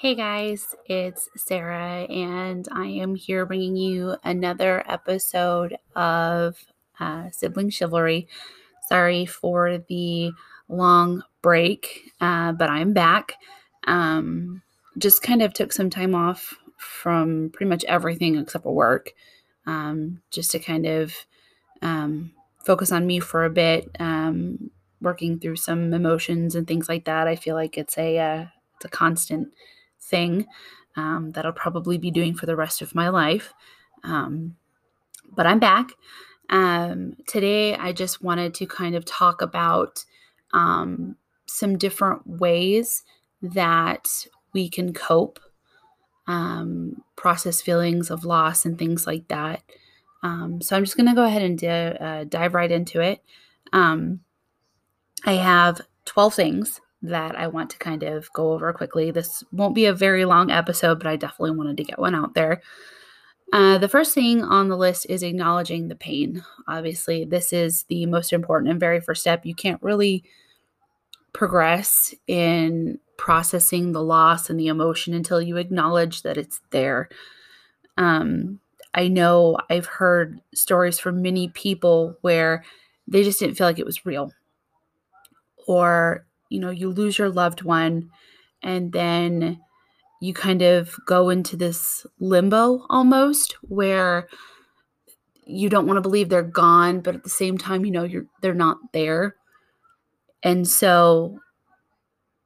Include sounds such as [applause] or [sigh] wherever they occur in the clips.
Hey guys, it's Sarah, and I am here bringing you another episode of uh, Sibling Chivalry. Sorry for the long break, uh, but I'm back. Um, just kind of took some time off from pretty much everything except for work, um, just to kind of um, focus on me for a bit, um, working through some emotions and things like that. I feel like it's a uh, it's a constant thing um, that I'll probably be doing for the rest of my life. Um, but I'm back. Um, today, I just wanted to kind of talk about um, some different ways that we can cope, um, process feelings of loss, and things like that. Um, so I'm just going to go ahead and uh, dive right into it. I have 12 things that I want to kind of go over quickly. This won't be a very long episode, but I definitely wanted to get one out there. Uh, the first thing on the list is acknowledging the pain. Obviously, this is the most important and very first step. You can't really progress in processing the loss and the emotion until you acknowledge that it's there. Um, I know I've heard stories from many people where they just didn't feel like it was real or you know, you lose your loved one and then you kind of go into this limbo almost where you don't want to believe they're gone, but at the same time, you know, you're they're not there. And so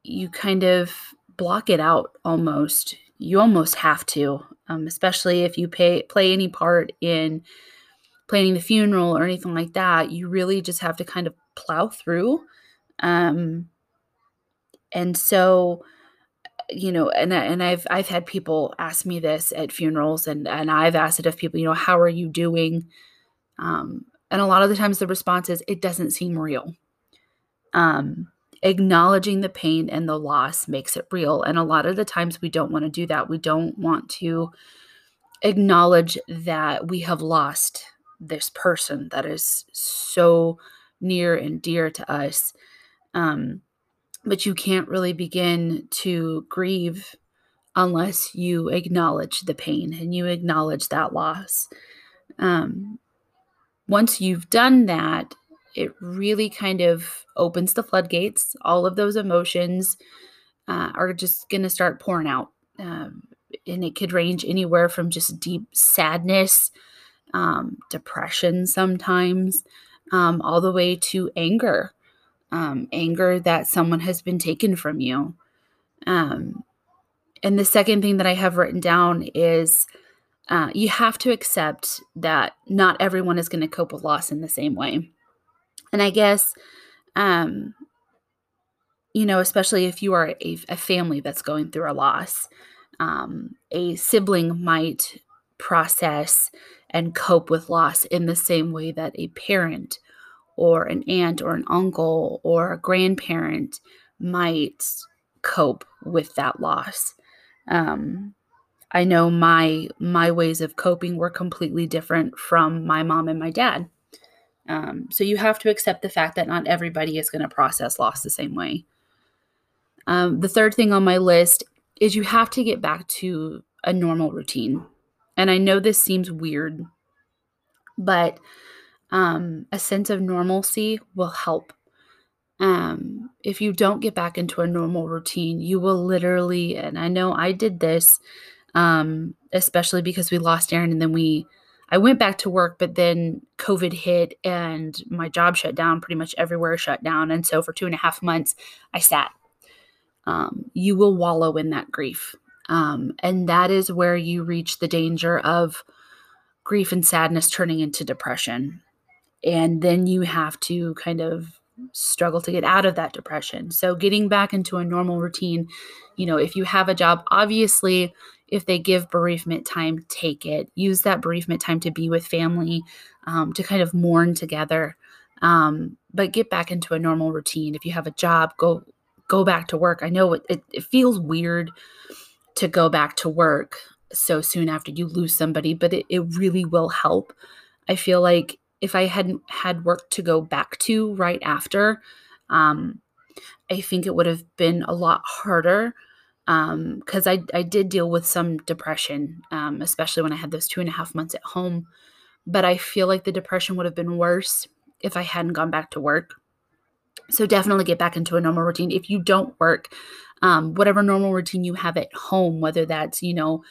you kind of block it out almost. You almost have to, um, especially if you pay, play any part in planning the funeral or anything like that. You really just have to kind of plow through um, and so you know and and I've I've had people ask me this at funerals and and I've asked it of people you know how are you doing? Um and a lot of the times the response is it doesn't seem real. Um acknowledging the pain and the loss makes it real and a lot of the times we don't want to do that. We don't want to acknowledge that we have lost this person that is so near and dear to us. Um but you can't really begin to grieve unless you acknowledge the pain and you acknowledge that loss. Um, once you've done that, it really kind of opens the floodgates. All of those emotions uh, are just going to start pouring out. Um, and it could range anywhere from just deep sadness, um, depression sometimes, um, all the way to anger um, anger that someone has been taken from you. Um, and the second thing that I have written down is uh, you have to accept that not everyone is going to cope with loss in the same way. And I guess, um, you know, especially if you are a, a family that's going through a loss, um, a sibling might process and cope with loss in the same way that a parent or an aunt or an uncle or a grandparent might cope with that loss. Um, I know my my ways of coping were completely different from my mom and my dad. Um, so you have to accept the fact that not everybody is going to process loss the same way. Um, the third thing on my list is you have to get back to a normal routine. And I know this seems weird, but um, a sense of normalcy will help. Um, if you don't get back into a normal routine, you will literally, and I know I did this, um, especially because we lost Aaron and then we, I went back to work, but then COVID hit and my job shut down, pretty much everywhere shut down. And so for two and a half months, I sat. Um, you will wallow in that grief. Um, and that is where you reach the danger of grief and sadness turning into depression and then you have to kind of struggle to get out of that depression. So getting back into a normal routine, you know, if you have a job, obviously if they give bereavement time, take it. Use that bereavement time to be with family, um, to kind of mourn together. Um, but get back into a normal routine. If you have a job, go go back to work. I know it, it, it feels weird to go back to work so soon after you lose somebody, but it, it really will help. I feel like if I hadn't had work to go back to right after, um, I think it would have been a lot harder because um, I, I did deal with some depression, um, especially when I had those two and a half months at home. But I feel like the depression would have been worse if I hadn't gone back to work. So definitely get back into a normal routine. If you don't work, um, whatever normal routine you have at home, whether that's, you know,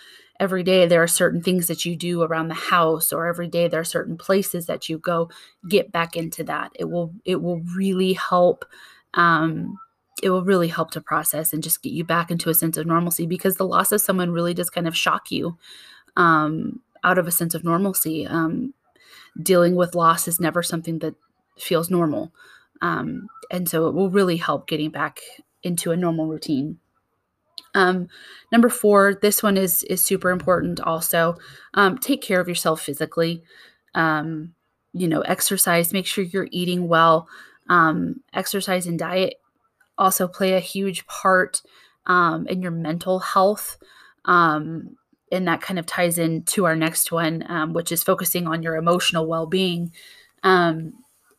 every day there are certain things that you do around the house or every day there are certain places that you go, get back into that. It will, it will really help um, it will really help to process and just get you back into a sense of normalcy because the loss of someone really does kind of shock you um, out of a sense of normalcy. Um, dealing with loss is never something that feels normal. Um, and so it will really help getting back into a normal routine. Um, number four, this one is is super important. Also, um, take care of yourself physically. Um, you know, exercise. Make sure you're eating well. Um, exercise and diet also play a huge part um, in your mental health. Um, and that kind of ties into our next one, which is focusing on your emotional well being.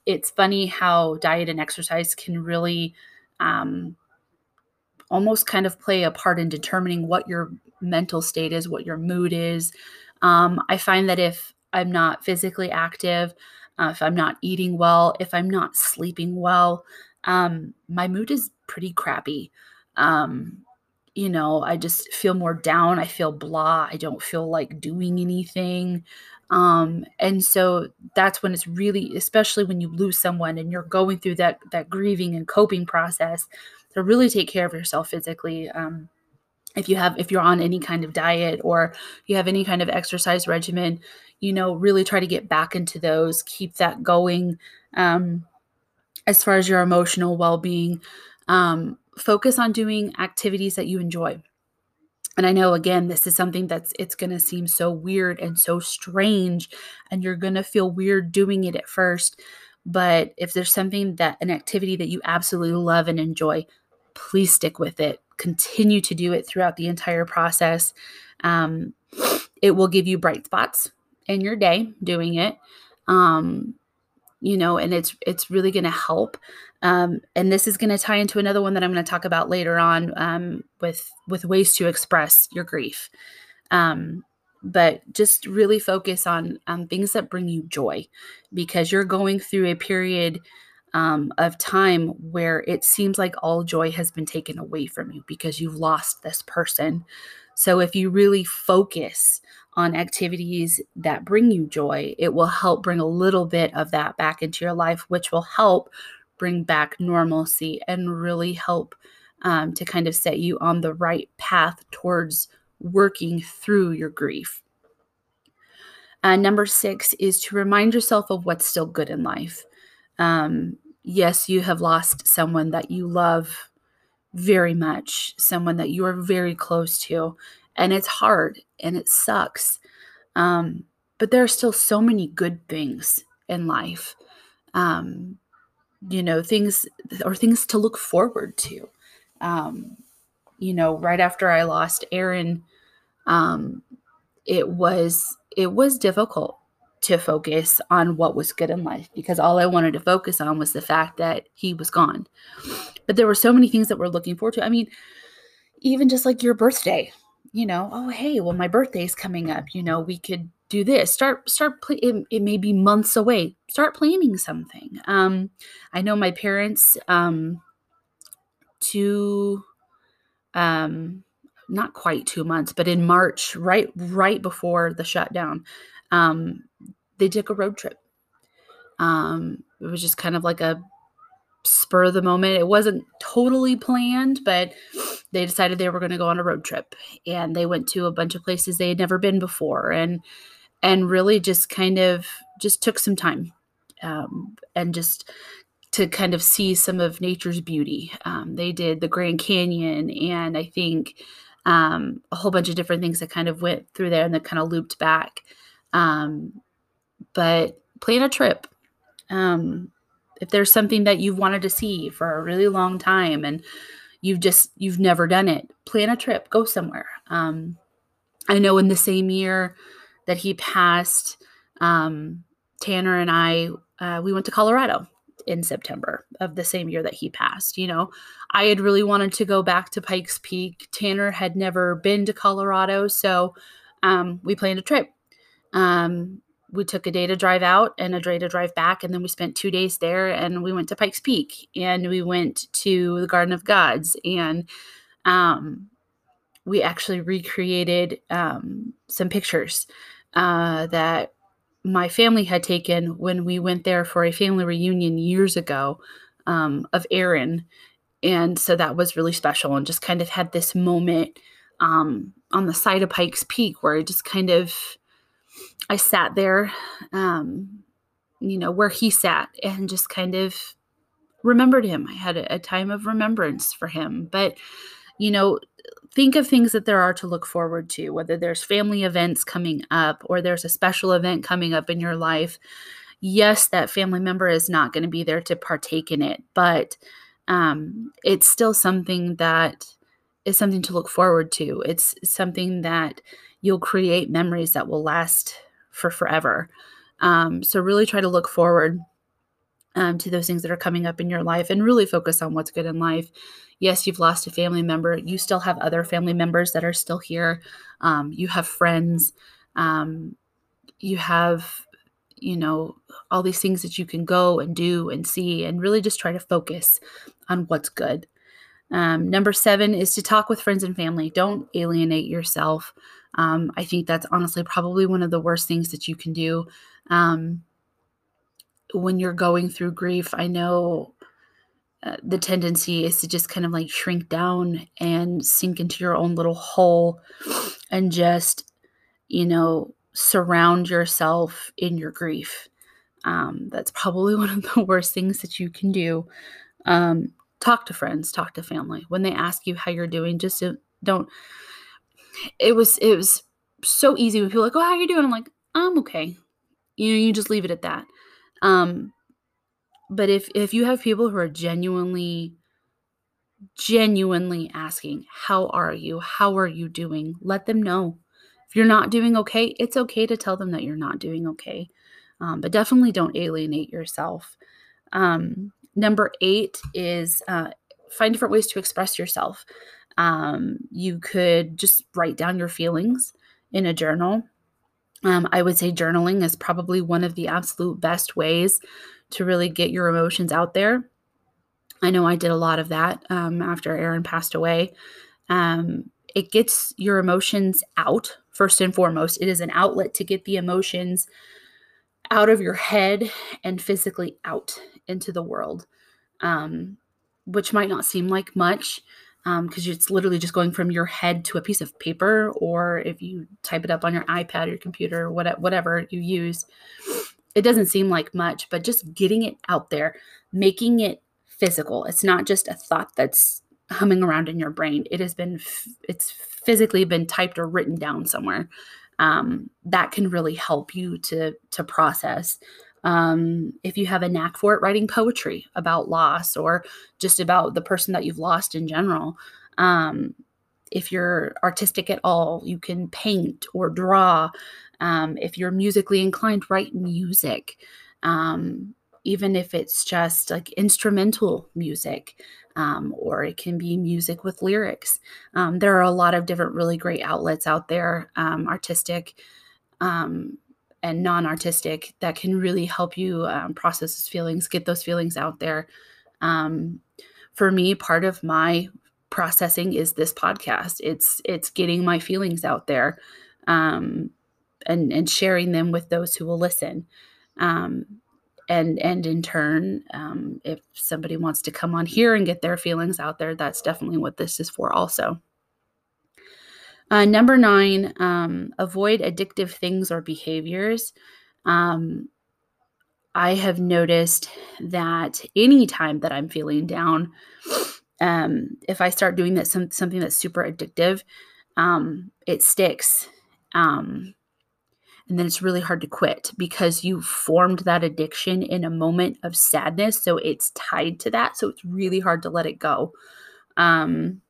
It's funny how diet and exercise can really um, almost kind of play a part in determining what your mental state is, what your mood is. Um, I find that if I'm not physically active, uh, if I'm not eating well, if I'm not sleeping well, um, my mood is pretty crappy. Um, you know, I just feel more down. I feel blah. I don't feel like doing anything. Um, and so that's when it's really, especially when you lose someone and you're going through that that grieving and coping process, to really take care of yourself physically. Um, if you have if you're on any kind of diet or you have any kind of exercise regimen, you know, really try to get back into those, keep that going. Um, as far as your emotional well being, um, focus on doing activities that you enjoy. And I know again, this is something that's it's going to seem so weird and so strange, and you're going to feel weird doing it at first. But if there's something that an activity that you absolutely love and enjoy, please stick with it. Continue to do it throughout the entire process. Um, it will give you bright spots in your day doing it. Um, you know, and it's it's really going to help. Um, and this is going to tie into another one that I'm going to talk about later on um, with with ways to express your grief. Um, but just really focus on on things that bring you joy, because you're going through a period um, of time where it seems like all joy has been taken away from you because you've lost this person. So if you really focus on activities that bring you joy, it will help bring a little bit of that back into your life, which will help bring back normalcy and really help um, to kind of set you on the right path towards working through your grief. Uh, number six is to remind yourself of what's still good in life. Um, yes, you have lost someone that you love very much, someone that you are very close to, and it's hard and it sucks. Um, but there are still so many good things in life. Um, you know, things or things to look forward to. Um, you know, right after I lost Aaron, um, it was it was difficult to focus on what was good in life because all I wanted to focus on was the fact that he was gone. But there were so many things that we're looking forward to. I mean, even just like your birthday, you know, oh hey, well my birthday's coming up, you know, we could do this. Start start pl- it, it may be months away. Start planning something. Um I know my parents um two um not quite 2 months, but in March, right right before the shutdown, um they took a road trip. Um it was just kind of like a spur of the moment. It wasn't totally planned, but they decided they were going to go on a road trip and they went to a bunch of places they had never been before and and really just kind of just took some time um, and just to kind of see some of nature's beauty. Um, they did the Grand Canyon and I think um, a whole bunch of different things that kind of went through there and that kind of looped back. Um, but plan a trip. Um, if there's something that you've wanted to see for a really long time and you've just you've never done it plan a trip go somewhere um, i know in the same year that he passed um, tanner and i uh, we went to colorado in September of the same year that he passed. You know, I had really wanted to go back to Pikes Peak. Tanner had never been to Colorado, so um, we planned a trip. Um, we took a day to drive out and a day to drive back, and then we spent two days there. And we went to Pikes Peak, and we went to the Garden of Gods, and um, we actually recreated um, some pictures uh, that my family had taken when we went there for a family reunion years ago um, of Aaron. And so that was really special and just kind of had this moment um, on the side of Pikes Peak where I just kind of I sat there, um, you know, where he sat and just kind of remembered him. I had a, a time of remembrance for him. But, you know, think of things that there are to look forward to, whether there's family events coming up or there's a special event coming up in your life. Yes, that family member is not going to be there to partake in it, but um, it's still something that is something to look forward to. It's something that you'll create memories that will last for forever. Um, so, really try to look forward um, to those things that are coming up in your life and really focus on what's good in life. Yes, you've lost a family member. You still have other family members that are still here. Um, you have friends. Um, you have, you know, all these things that you can go and do and see and really just try to focus on what's good. Um, number seven is to talk with friends and family. Don't alienate yourself. Um, I think that's honestly probably one of the worst things that you can do. Um, when you're going through grief, I know uh, the tendency is to just kind of like shrink down and sink into your own little hole and just, you know, surround yourself in your grief. Um, that's probably [laughs] one of the worst things that you can do. Um, talk to friends, talk to family. When they ask you how you're doing, just don't. It was it was so easy when people like, "Oh, how you doing?" I'm like, "I'm okay." You know, you just leave it at that. Um, but if if you have people who are genuinely genuinely asking, "How are you? How are you doing?" Let them know. If you're not doing okay, it's okay to tell them that you're not doing okay. Um, but definitely don't alienate yourself. Um, number eight is uh, find different ways to express yourself. Um, you could just write down your feelings in a journal. Um, I would say journaling is probably one of the absolute best ways to really get your emotions out there. I know I did a lot of that um, after Aaron passed away. Um, it gets your emotions out, first and foremost. It is an outlet to get the emotions out of your head and physically out into the world, um, which might not seem like much because um, it's literally just going from your head to a piece of paper, or if you type it up on your iPad or your computer, whatever you use, it doesn't seem like much, but just getting it out there, making it physical. It's not just a thought that's humming around in your brain. It has been, it's physically been typed or written down somewhere. Um, that can really help you to to process um, if you have a knack for it, writing poetry about loss or just about the person that you've lost in general. Um, if you're artistic at all, you can paint or draw. Um, if you're musically inclined, write music. Um, even if it's just like instrumental music, um, or it can be music with lyrics. Um, there are a lot of different really great outlets out there, um, artistic. Um, and non artistic that can really help you um, process those feelings, get those feelings out there. Um, for me, part of my processing is this podcast. It's it's getting my feelings out there, um, and and sharing them with those who will listen. Um, and and in turn, um, if somebody wants to come on here and get their feelings out there, that's definitely what this is for. Also. Uh, number nine, um, avoid addictive things or behaviors. Um, I have noticed that anytime that I'm feeling down, um, if I start doing that some, something that's super addictive, um, it sticks. Um, and then it's really hard to quit because you formed that addiction in a moment of sadness. So it's tied to that. So it's really hard to let it go. Um,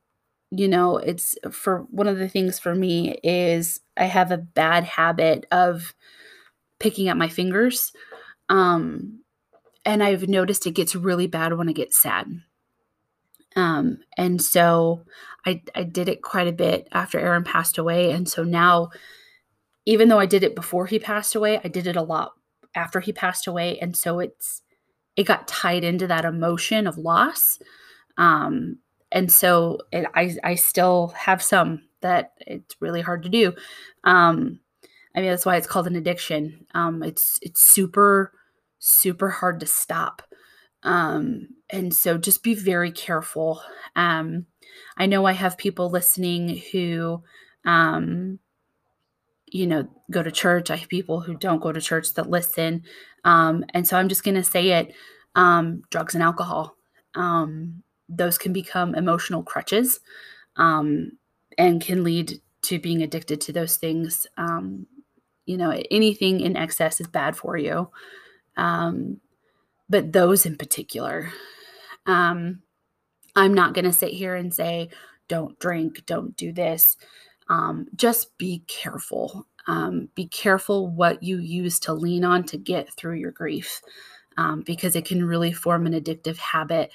you know, it's for one of the things for me is I have a bad habit of picking at my fingers. Um, and I've noticed it gets really bad when I get sad. Um, and so I, I did it quite a bit after Aaron passed away. And so now, even though I did it before he passed away, I did it a lot after he passed away. And so it's, it got tied into that emotion of loss. Um, and so it, I, I still have some that it's really hard to do. Um, I mean, that's why it's called an addiction. Um, it's, it's super, super hard to stop. Um, and so just be very careful. Um, I know I have people listening who, um, you know, go to church. I have people who don't go to church that listen. Um, and so I'm just going to say it um, drugs and alcohol. Um, those can become emotional crutches um, and can lead to being addicted to those things. Um, you know, anything in excess is bad for you. Um, but those in particular. Um, I'm not going to sit here and say, don't drink, don't do this. Um, just be careful. Um, be careful what you use to lean on to get through your grief because it can really form an addictive habit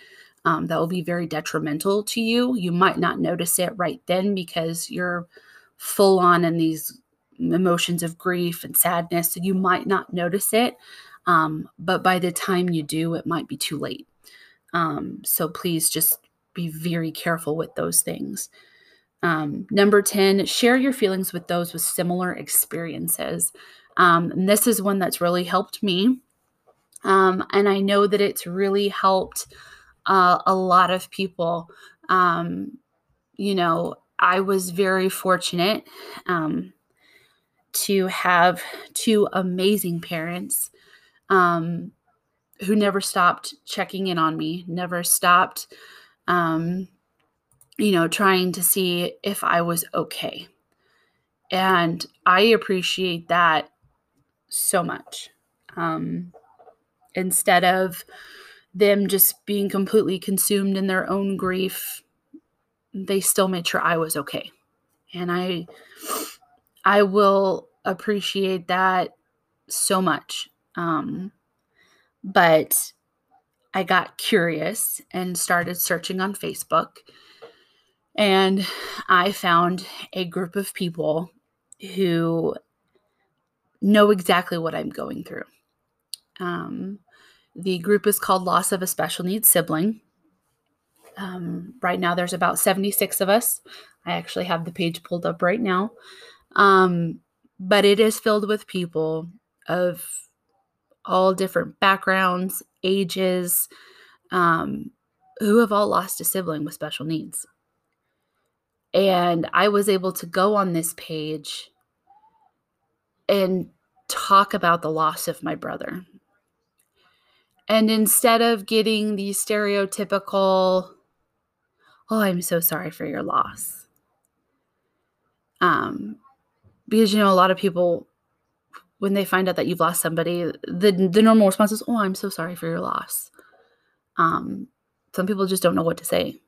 um, that will be very detrimental to you. You might not notice it right then because you're full on in these emotions of grief and sadness. So you might not notice it. Um, but by the time you do, it might be too late. Um, so please just be very careful with those things. Um, number 10, share your feelings with those with similar experiences. Um, and this is one that's really helped me. Um, and I know that it's really helped uh, a lot of people. Um, you know, I was very fortunate um, to have two amazing parents um, who never stopped checking in on me, never stopped, um, you know, trying to see if I was okay. And I appreciate that so much. Um, instead of them just being completely consumed in their own grief, they still made sure I was okay. And I I will appreciate that so much. Um, but I got curious and started searching on Facebook. And I found a group of people who know exactly what I'm going through. Um, the group is called Loss of a Special Needs Sibling. Um, right now, there's about 76 of us. I actually have the page pulled up right now. Um, but it is filled with people of all different backgrounds, ages, um, who have all lost a sibling with special needs. And I was able to go on this page and talk about the loss of my brother. And instead of getting the stereotypical, oh, I'm so sorry for your loss. Um, because you know, a lot of people when they find out that you've lost somebody, the the normal response is, "Oh, I'm so sorry for your loss." Um, some people just don't know what to say.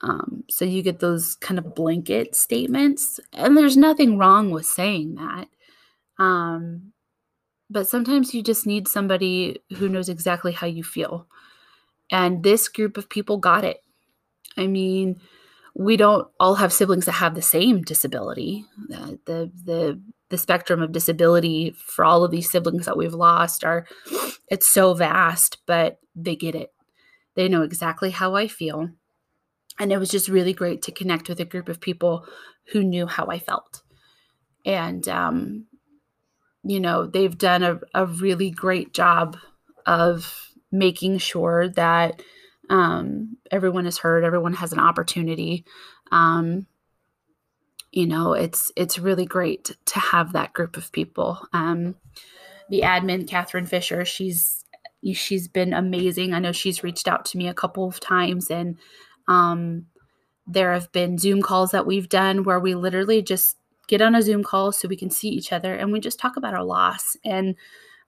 Um, so you get those kind of blanket statements, and there's nothing wrong with saying that. Um, but sometimes you just need somebody who knows exactly how you feel. And this group of people got it. I mean, we don't all have siblings that have the same disability. The the the, spectrum of disability for all of these siblings that we've lost are it's so vast, but they get it. They know exactly how I feel. And it was just really great to connect with a group of people who knew how I felt. And um, you know, they've done a, a really great job of making sure that um, everyone is heard, everyone has an opportunity. Um, you know, it's it's really great to have that group of people. Um, the admin, Catherine Fisher, she's she's been amazing. I know she's reached out to me a couple of times, and um, there have been Zoom calls that we've done where we literally just get on a Zoom call so we can see each other and we just talk about our loss. And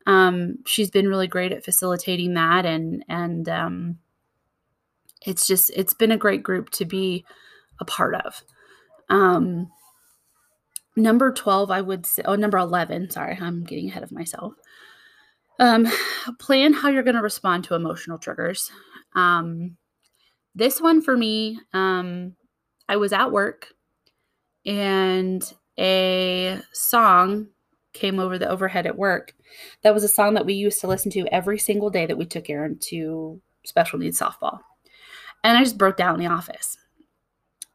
um, she's been really great at facilitating that, and and um, it's just it's been a great group to be a part of um number 12 i would say oh number 11 sorry i'm getting ahead of myself Um, plan how you're going to respond to emotional triggers. Um, this one for me, um, I was at work and a song came over the overhead at work. That was a song that we used to listen to every single day that we took Aaron to special needs softball. And I just broke down in the office,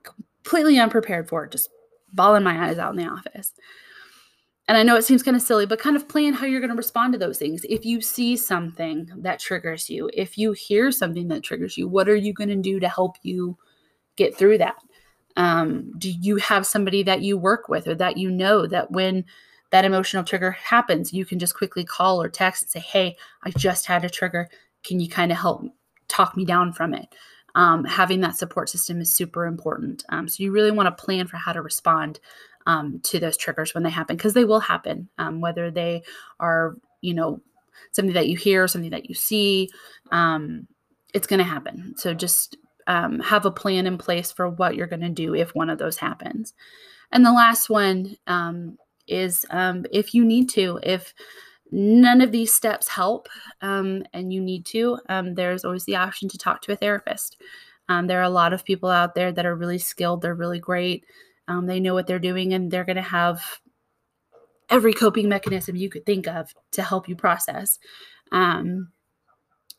completely unprepared for it, just bawling my eyes out in the office. And I know it seems kind of silly, but kind of plan how you're going to respond to those things. If you see something that triggers you, if you hear something that triggers you, what are you going to do to help you get through that? Um, do you have somebody that you work with or that you know that when that emotional trigger happens, you can just quickly call or text and say, Hey, I just had a trigger. Can you kind of help talk me down from it? Um, having that support system is super important. Um, so you really want to plan for how to respond um, to those triggers when they happen because they will happen, um, whether they are, you know, something that you hear, something that you see. Um, it's going to happen. So just um, have a plan in place for what you're going to do if one of those happens. And the last one um, is um, if you need to, if none of these steps help um, and you need to, um, there's always the option to talk to a therapist. Um, there are a lot of people out there that are really skilled, they're really great, they know what they're doing, and they're going to have every coping mechanism you could think of to help you process.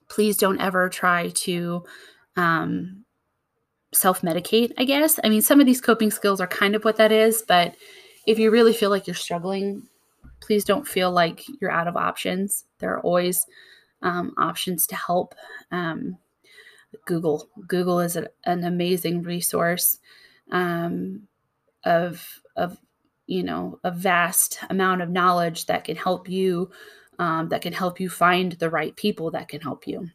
please don't ever try to um, self medicate, I guess. I mean, some of these coping skills are kind of what that is, but if you really feel like you're struggling, please don't feel like you're out of options. There are always um, options to help. Um, Google. Google is a, an amazing resource um, of of you know a vast amount of knowledge that can help you um, that can help you find the right people that can help you.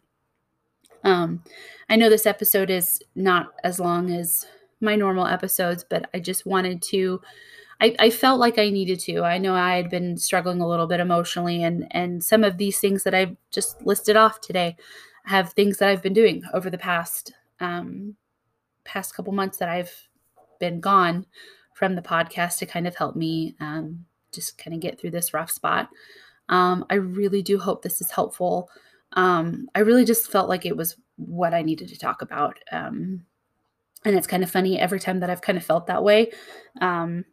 Um, I know this episode is not as long as my normal episodes, but I just wanted to. I, I felt like I needed to. I know I had been struggling a little bit emotionally, and and some of these things that I've just listed off today have things that I've been doing over the past um, past couple months that I've been gone from the podcast to kind of help me um, just kind of get through this rough spot. Um, I really do hope this is helpful um, I really just felt like it was what I needed to talk about. Um, and it's kind of funny every time that I've kind of felt that way. Um,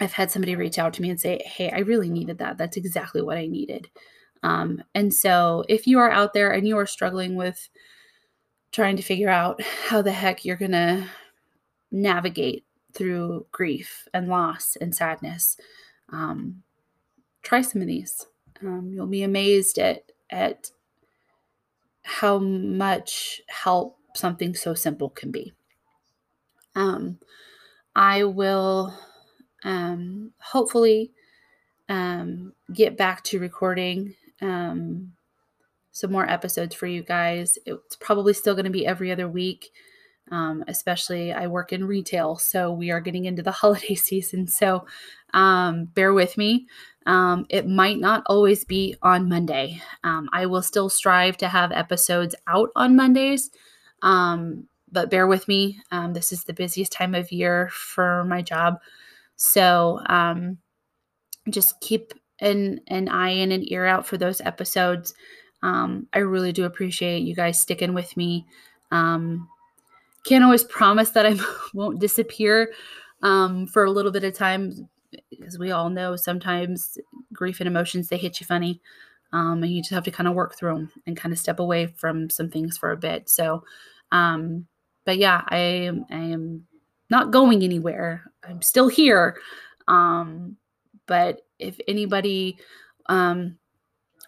I've had somebody reach out to me and say, Hey, I really needed that. That's exactly what I needed. Um, and so if you are out there and you are struggling with trying to figure out how the heck you're going to navigate through grief and loss and sadness, um, try some of these. Um, you'll be amazed at at how much help something so simple can be. Um, I will um, hopefully um, get back to recording um, some more episodes for you guys. It's probably still going to be every other week. Um, especially I work in retail, so we are getting into the [laughs] holiday season. So um, bear with me. Um, it might not always be on Monday. Um, I will still strive to have episodes out on Mondays, um, but bear with me. Um, this is the busiest time of year for my job. So um, just keep an, an eye and an ear out for those episodes. Um, I really do appreciate you guys sticking with me. can't always promise that I [laughs] won't disappear for a little bit of time as we all know, sometimes grief and emotions they hit you funny, um, and you just have to kind of work through them and kind of step away from some things for a bit. So, um, but yeah, I am I am not going anywhere. I'm still here. Um, but if anybody um,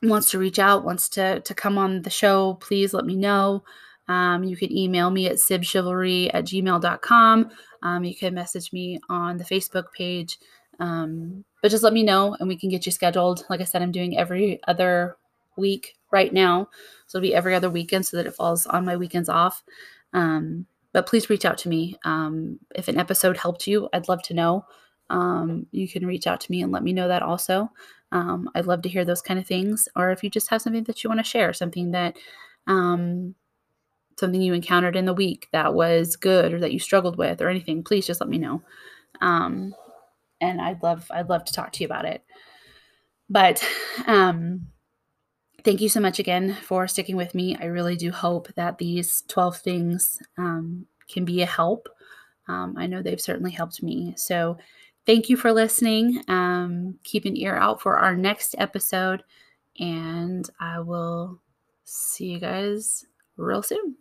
wants to reach out, wants to to come on the show, please let me know. Um, you can email me at sibchivalry at gmail.com. Um, you can message me on the Facebook page. Um, but just let me know and we can get you scheduled. Like I said, I'm doing every other week right now. So it'll be every other weekend so that it falls on my weekends off. Um, but please reach out to me. Um, if an episode helped you, I'd love to know. Um, you can reach out to me and let me know that also. Um, I'd love to hear those kind of things. Or if you just have something that you want to share, something that um, something you encountered in the week that was good or that you struggled with or anything, please just let me know. And I'd love I'd love to talk to you about it. But um thank you so much again for sticking with me. I really do hope that these 12 things um, can be a help. Um, I know they've certainly helped me. So, thank you for listening. Um, keep an ear out for our next episode, and I will see you guys real soon.